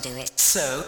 to do it. So.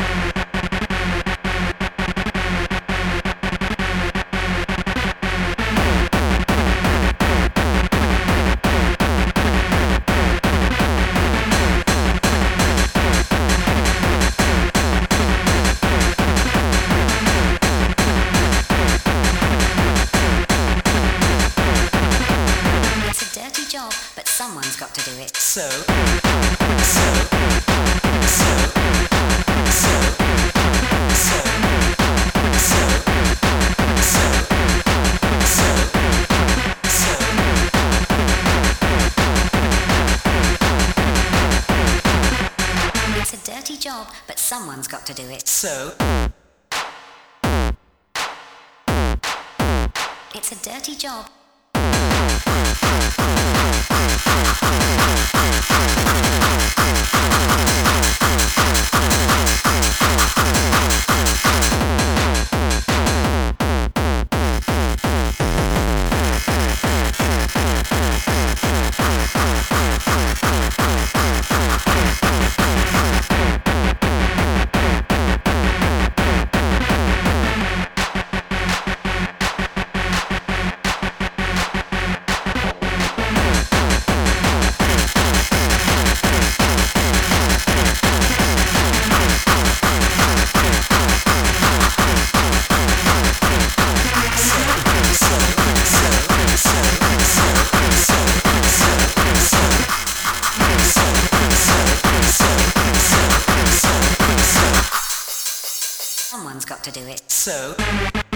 someone's got to do it. So.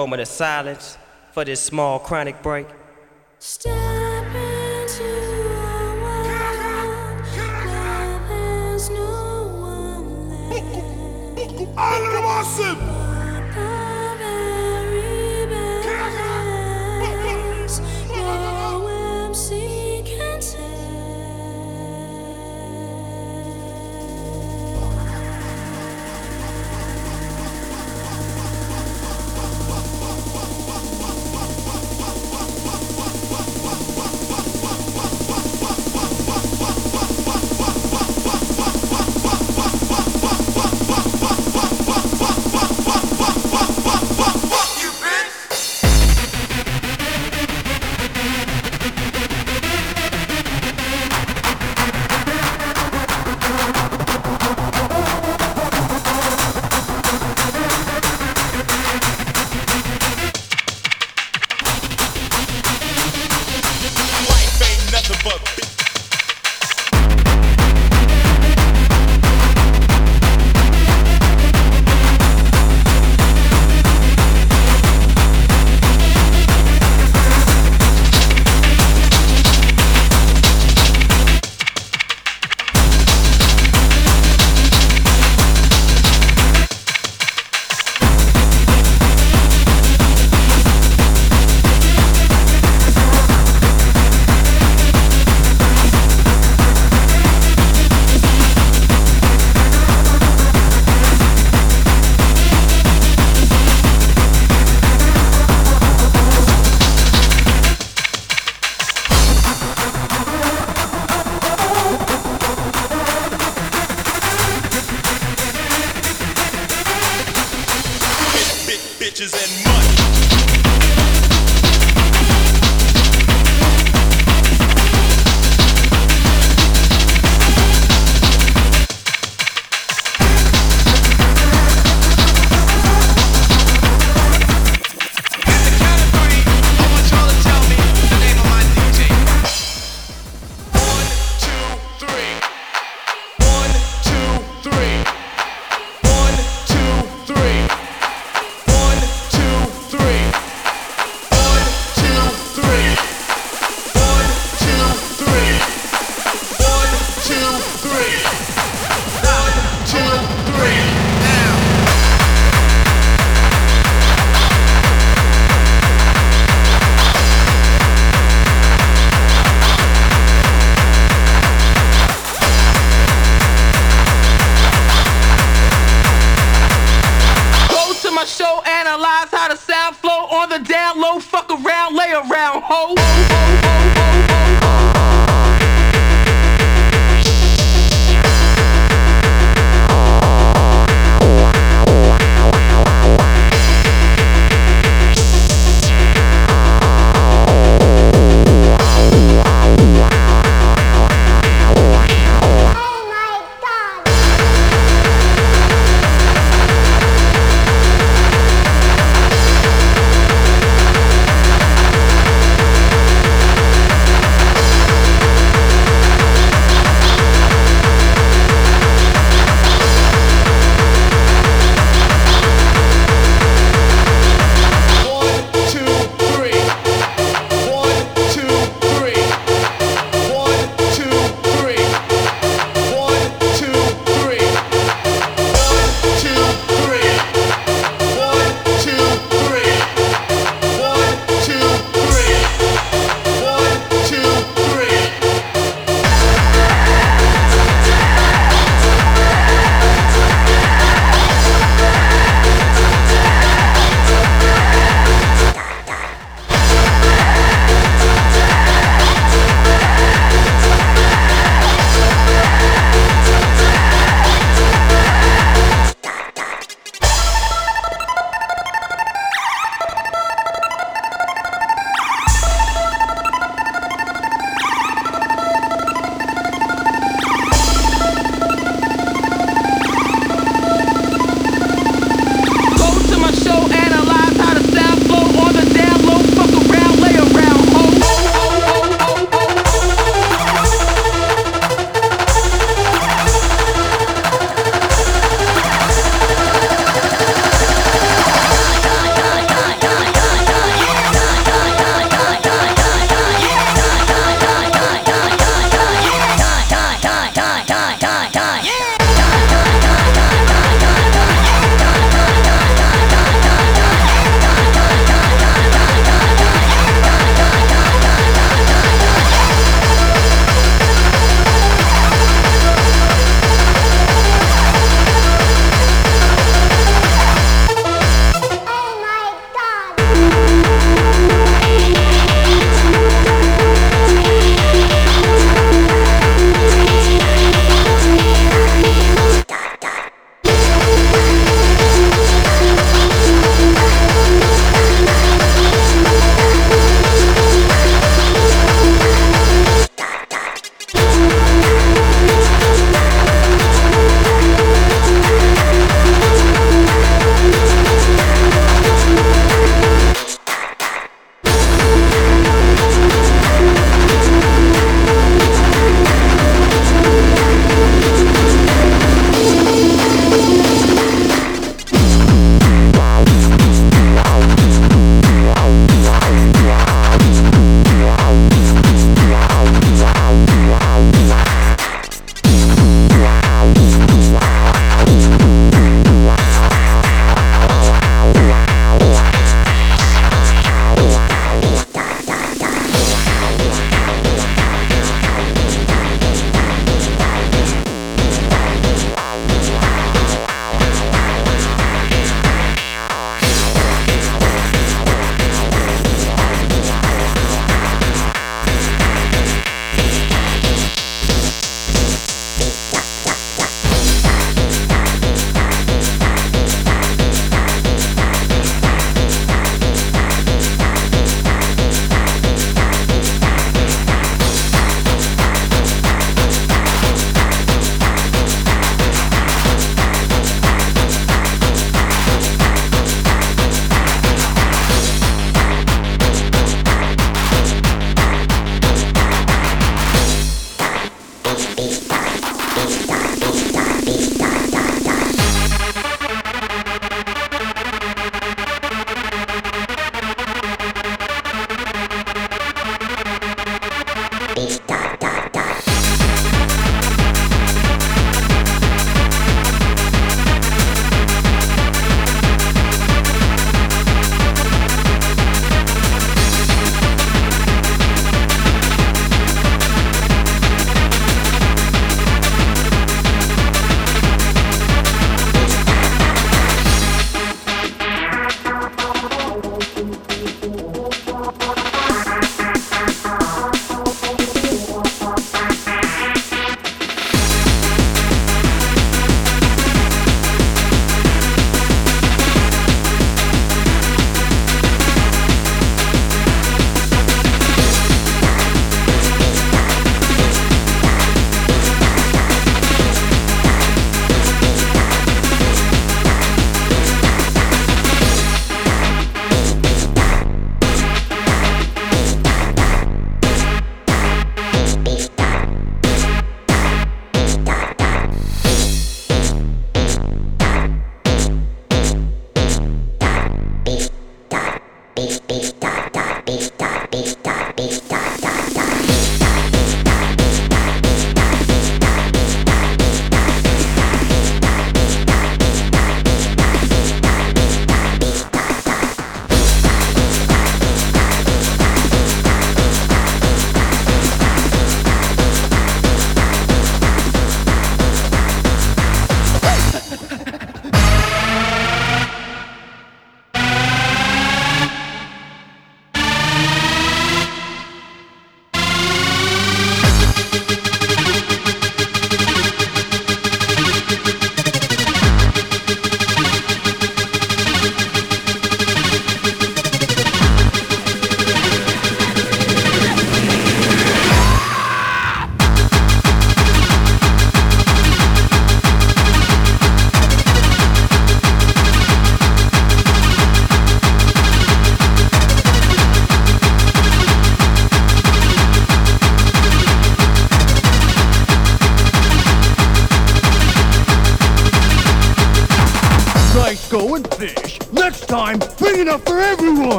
Moment of silence for this small chronic break?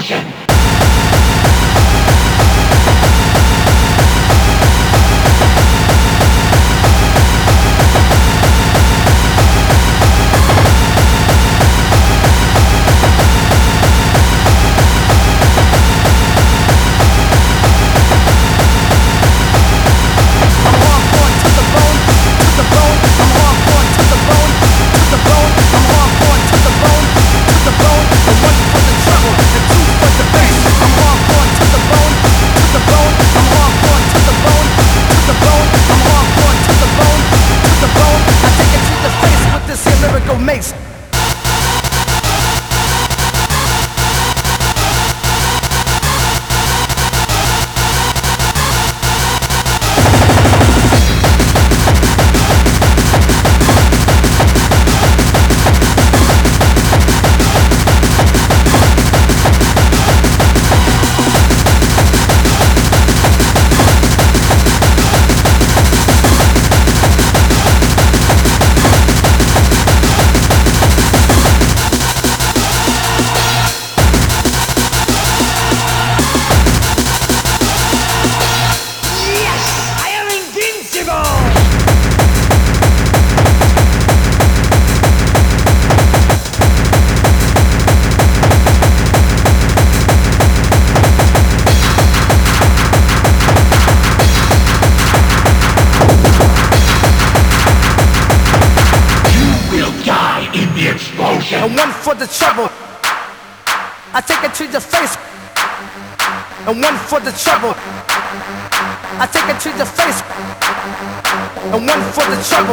motion.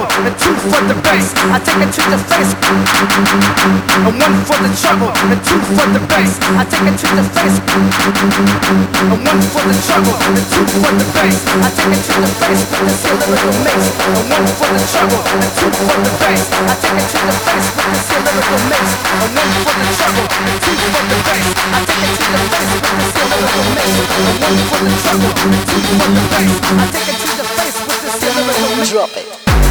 And two for the bass. I take it to the face, and one for the trouble, and two for the bass. I take it to the face, and one for the trouble, and two for the bass. I take it to the face and one for the trouble, and two for the bass. I take it to the face with here lyrical mix, and one for the trouble, and two for the bass. I take it to the face with here lyrical mix, and one for the trouble, and two for the bass. I take it to the face with here lyrical mix. Drop it.